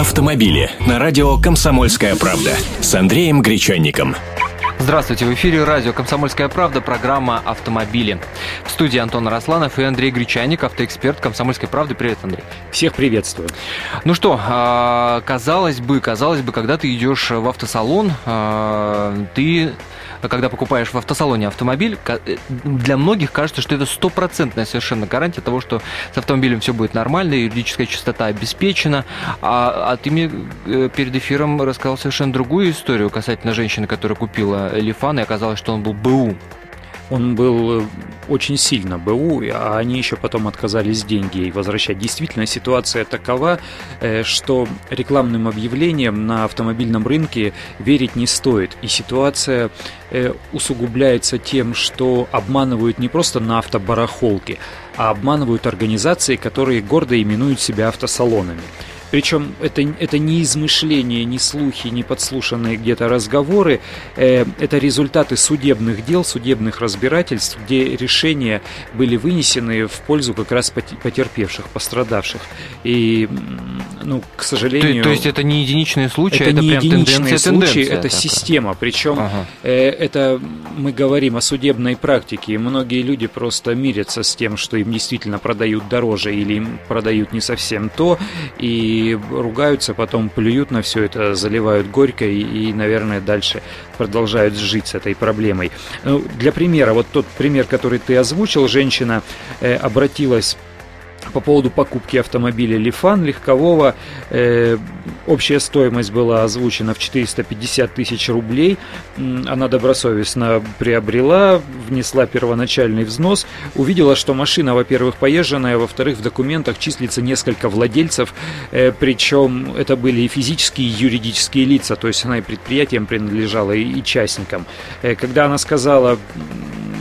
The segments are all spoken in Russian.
автомобили на радио «Комсомольская правда» с Андреем Гречанником. Здравствуйте, в эфире радио «Комсомольская правда», программа «Автомобили». В студии Антон Росланов и Андрей Гречаник, автоэксперт «Комсомольской правды». Привет, Андрей. Всех приветствую. Ну что, а, казалось бы, казалось бы, когда ты идешь в автосалон, а, ты когда покупаешь в автосалоне автомобиль, э, для многих кажется, что это стопроцентная совершенно гарантия того, что с автомобилем все будет нормально, юридическая чистота обеспечена. А, а ты мне э, перед эфиром рассказал совершенно другую историю касательно женщины, которая купила Лифан, и оказалось, что он был БУ он был э, очень сильно БУ, а они еще потом отказались деньги ей возвращать. Действительно, ситуация такова, э, что рекламным объявлениям на автомобильном рынке верить не стоит. И ситуация э, усугубляется тем, что обманывают не просто на автобарахолке, а обманывают организации, которые гордо именуют себя автосалонами. Причем это, это не измышления, не слухи, не подслушанные где-то разговоры. Э, это результаты судебных дел, судебных разбирательств, где решения были вынесены в пользу как раз потерпевших, пострадавших. И, ну, к сожалению... То, то есть это не единичные случаи, это, это не прям единичные тенденция, случаи, тенденция это такая. система. Причем ага. э, это мы говорим о судебной практике. И многие люди просто мирятся с тем, что им действительно продают дороже или им продают не совсем то. И ругаются, потом плюют на все это, заливают горько и, и наверное, дальше продолжают жить с этой проблемой. Ну, для примера, вот тот пример, который ты озвучил, женщина э, обратилась по поводу покупки автомобиля Лифан легкового. Э, общая стоимость была озвучена в 450 тысяч рублей. Она добросовестно приобрела, внесла первоначальный взнос, увидела, что машина, во-первых, поезженная, во-вторых, в документах числится несколько владельцев, э, причем это были и физические, и юридические лица, то есть она и предприятиям принадлежала, и, и частникам. Э, когда она сказала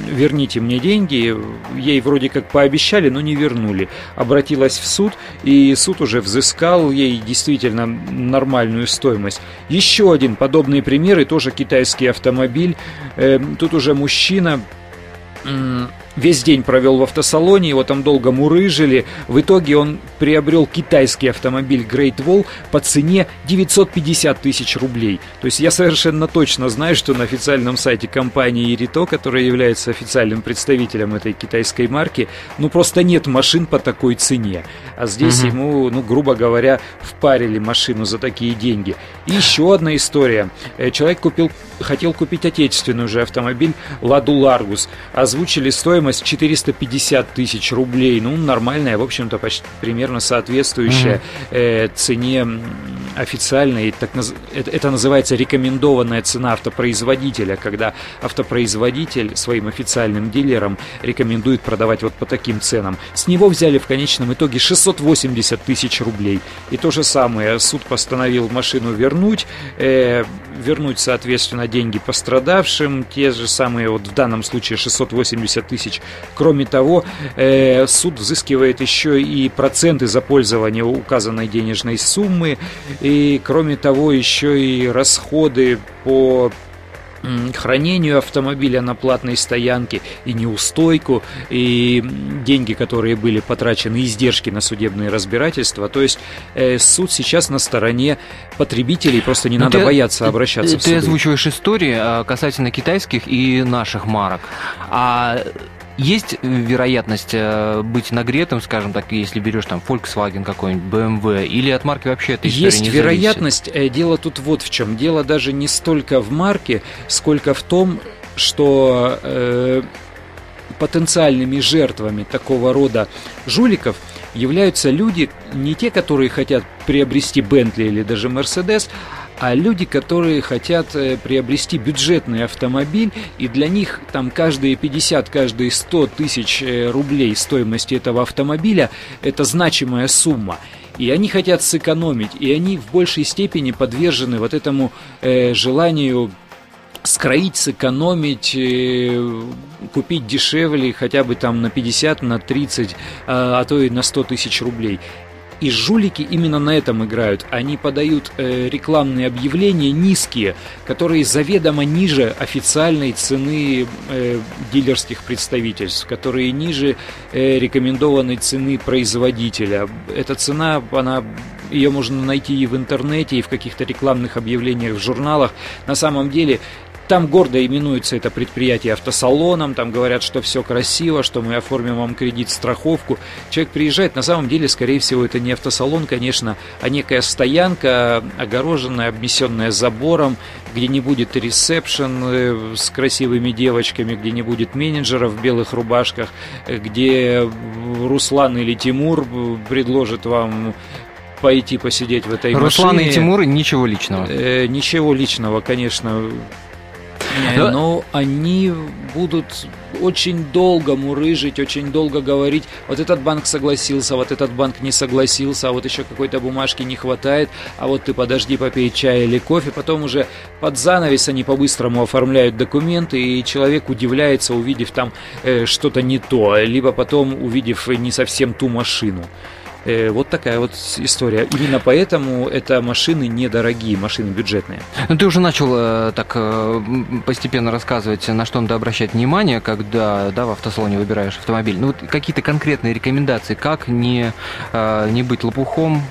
верните мне деньги, ей вроде как пообещали, но не вернули. Обратилась в суд, и суд уже взыскал ей действительно нормальную стоимость. Еще один подобный пример, и тоже китайский автомобиль. Эм, тут уже мужчина весь день провел в автосалоне, его там долго мурыжили. В итоге он приобрел китайский автомобиль Great Wall по цене 950 тысяч рублей. То есть я совершенно точно знаю, что на официальном сайте компании Irito, которая является официальным представителем этой китайской марки, ну просто нет машин по такой цене. А здесь угу. ему, ну грубо говоря, впарили машину за такие деньги. И еще одна история. Э, человек купил, хотел купить отечественный уже автомобиль Ладу Ларгус. Озвучили стоимость стоимость 450 тысяч рублей. Ну, нормальная, в общем-то, почти примерно соответствующая mm-hmm. э, цене официальной. Так, это, это называется рекомендованная цена автопроизводителя, когда автопроизводитель своим официальным дилерам рекомендует продавать вот по таким ценам. С него взяли в конечном итоге 680 тысяч рублей. И то же самое, суд постановил машину вернуть, э, вернуть, соответственно, деньги пострадавшим, те же самые, вот в данном случае 680 тысяч. Кроме того, э, суд взыскивает еще и проценты за пользование указанной денежной суммы, и кроме того еще и расходы по хранению автомобиля на платной стоянке и неустойку, и деньги, которые были потрачены, издержки на судебные разбирательства. То есть э, суд сейчас на стороне потребителей, просто не Но надо ты, бояться ты, обращаться ты, в суды. Ты озвучиваешь истории а, касательно китайских и наших марок. А есть вероятность э, быть нагретым, скажем так, если берешь там Volkswagen какой-нибудь, BMW, или от марки вообще это Есть не вероятность. Зависит? Э, дело тут вот в чем. Дело даже не столько в марке, сколько в том, что э, потенциальными жертвами такого рода жуликов являются люди, не те, которые хотят приобрести Bentley или даже Mercedes, а люди, которые хотят э, приобрести бюджетный автомобиль, и для них там каждые 50, каждые 100 тысяч э, рублей стоимости этого автомобиля – это значимая сумма. И они хотят сэкономить, и они в большей степени подвержены вот этому э, желанию скроить, сэкономить, э, купить дешевле хотя бы там на 50, на 30, а, а то и на 100 тысяч рублей. И жулики именно на этом играют. Они подают э, рекламные объявления низкие, которые заведомо ниже официальной цены э, дилерских представительств, которые ниже э, рекомендованной цены производителя. Эта цена, она ее можно найти и в интернете, и в каких-то рекламных объявлениях в журналах. На самом деле там гордо именуется это предприятие автосалоном, там говорят, что все красиво, что мы оформим вам кредит, страховку. Человек приезжает, на самом деле, скорее всего, это не автосалон, конечно, а некая стоянка, огороженная, обнесенная забором, где не будет ресепшн э, с красивыми девочками, где не будет менеджеров в белых рубашках, э, где Руслан или Тимур предложит вам пойти посидеть в этой Руслан машине. и Тимур ничего личного. Э, ничего личного, конечно. Да. Но они будут очень долго мурыжить, очень долго говорить, вот этот банк согласился, вот этот банк не согласился, а вот еще какой-то бумажки не хватает, а вот ты подожди, попей чай или кофе, потом уже под занавес они по-быстрому оформляют документы, и человек удивляется, увидев там э, что-то не то, либо потом увидев не совсем ту машину. Э, вот такая вот история. Именно поэтому это машины недорогие, машины бюджетные. Ну, ты уже начал э, так э, постепенно рассказывать, на что надо обращать внимание, когда да, в автосалоне выбираешь автомобиль. Ну, вот какие-то конкретные рекомендации, как не, не быть лопухом,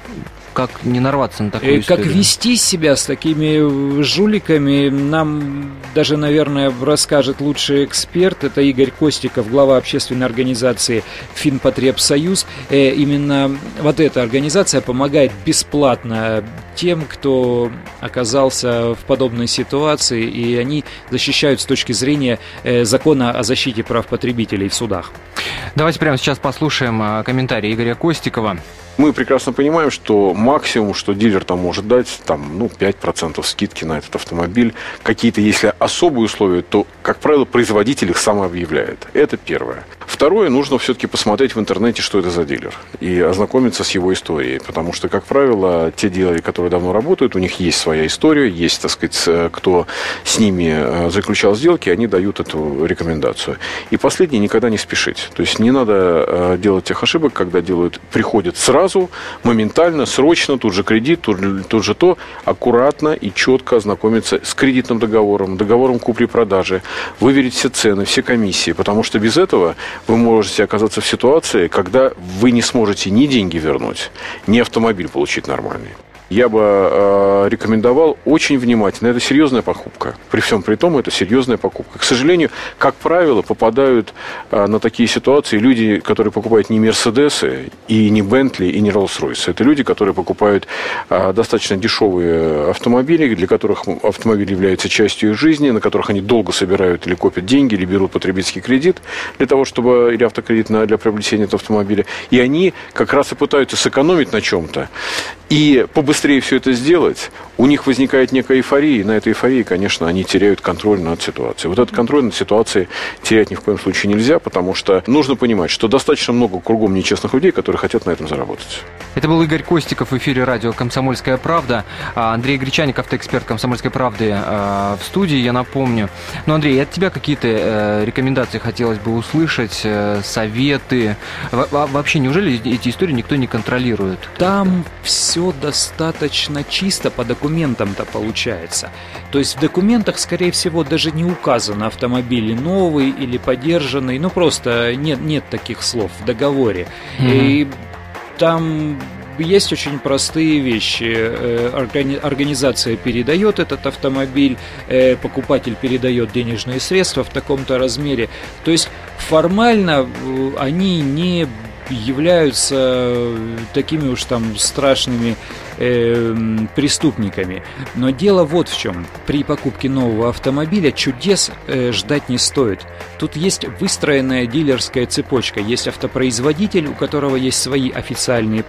как не нарваться на такую историю? Как вести себя с такими жуликами, нам даже, наверное, расскажет лучший эксперт. Это Игорь Костиков, глава общественной организации Финпотребсоюз. Э, именно вот эта организация помогает бесплатно тем, кто оказался в подобной ситуации, и они защищают с точки зрения э, закона о защите прав потребителей в судах. Давайте прямо сейчас послушаем э, комментарий Игоря Костикова. Мы прекрасно понимаем, что максимум, что дилер там может дать, там, ну, 5% скидки на этот автомобиль. Какие-то, если особые условия, то, как правило, производитель их сам объявляет. Это первое. Второе, нужно все-таки посмотреть в интернете, что это за дилер, и ознакомиться с его историей, потому что, как правило, те дилеры, которые давно работают, у них есть своя история, есть, так сказать, кто с ними э, заключал сделки, они дают эту рекомендацию. И последнее, никогда не спешить. То есть не надо э, делать тех ошибок, когда делают, приходят сразу, моментально, срочно, тут же кредит, тут же то, аккуратно и четко ознакомиться с кредитным договором, договором купли-продажи, выверить все цены, все комиссии, потому что без этого вы можете оказаться в ситуации, когда вы не сможете ни деньги вернуть, ни автомобиль получить нормальный я бы э, рекомендовал очень внимательно. Это серьезная покупка. При всем при том, это серьезная покупка. К сожалению, как правило, попадают э, на такие ситуации люди, которые покупают не Мерседесы, и не Бентли, и не Роллс-Ройс. Это люди, которые покупают э, достаточно дешевые автомобили, для которых автомобиль является частью их жизни, на которых они долго собирают или копят деньги, или берут потребительский кредит для того, чтобы, или автокредит на, для приобретения этого автомобиля. И они как раз и пытаются сэкономить на чем-то и побыстрее все это сделать, у них возникает некая эйфория, и на этой эйфории, конечно, они теряют контроль над ситуацией. Вот этот контроль над ситуацией терять ни в коем случае нельзя, потому что нужно понимать, что достаточно много кругом нечестных людей, которые хотят на этом заработать. Это был Игорь Костиков в эфире радио «Комсомольская правда». А Андрей Гречаник, автоэксперт «Комсомольской правды» а, в студии, я напомню. Ну, Андрей, от тебя какие-то э, рекомендации хотелось бы услышать, э, советы? Вообще, неужели эти истории никто не контролирует? Там все достаточно чисто по документам-то получается. То есть в документах, скорее всего, даже не указано автомобиль новый или подержанный. Ну, просто нет, нет таких слов в договоре. Mm-hmm. И там есть очень простые вещи. Э, организация передает этот автомобиль, э, покупатель передает денежные средства в таком-то размере. То есть формально э, они не являются такими уж там страшными э, преступниками. Но дело вот в чем. При покупке нового автомобиля чудес э, ждать не стоит. Тут есть выстроенная дилерская цепочка. Есть автопроизводитель, у которого есть свои официальные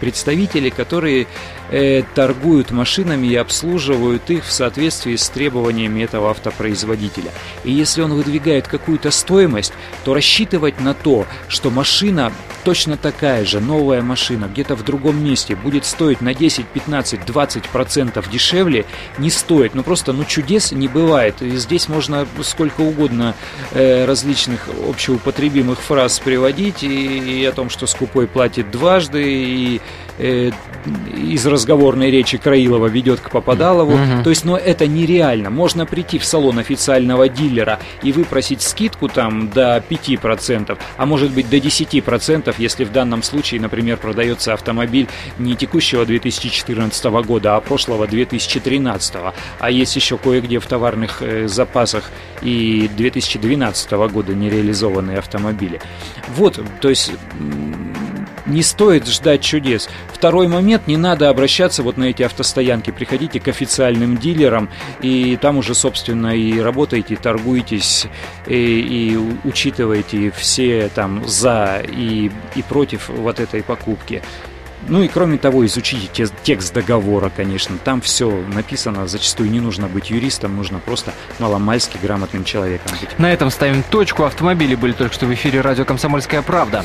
представители, которые э, торгуют машинами и обслуживают их в соответствии с требованиями этого автопроизводителя. И если он выдвигает какую-то стоимость, то рассчитывать на то, что машина точно такая же, новая машина, где-то в другом месте будет стоить на 10, 15, 20 процентов дешевле, не стоит. Ну просто, ну чудес не бывает. И здесь можно сколько угодно э, различных общеупотребимых фраз приводить и, и о том, что скупой платит дважды, и э, из разговорной речи Краилова ведет к Попадалову. Угу. То есть, но ну, это нереально. Можно прийти в салон официального дилера и выпросить скидку там до 5%, а может быть до 10% 10%, если в данном случае, например, продается автомобиль не текущего 2014 года, а прошлого 2013. А есть еще кое-где в товарных э, запасах и 2012 года нереализованные автомобили. Вот, то есть не стоит ждать чудес. Второй момент, не надо обращаться вот на эти автостоянки. Приходите к официальным дилерам, и там уже, собственно, и работаете, торгуетесь, и, и учитываете все там за и, и против вот этой покупки. Ну и кроме того, изучите текст договора, конечно. Там все написано. Зачастую не нужно быть юристом, нужно просто маломальски грамотным человеком быть. На этом ставим точку. Автомобили были только что в эфире радио «Комсомольская правда».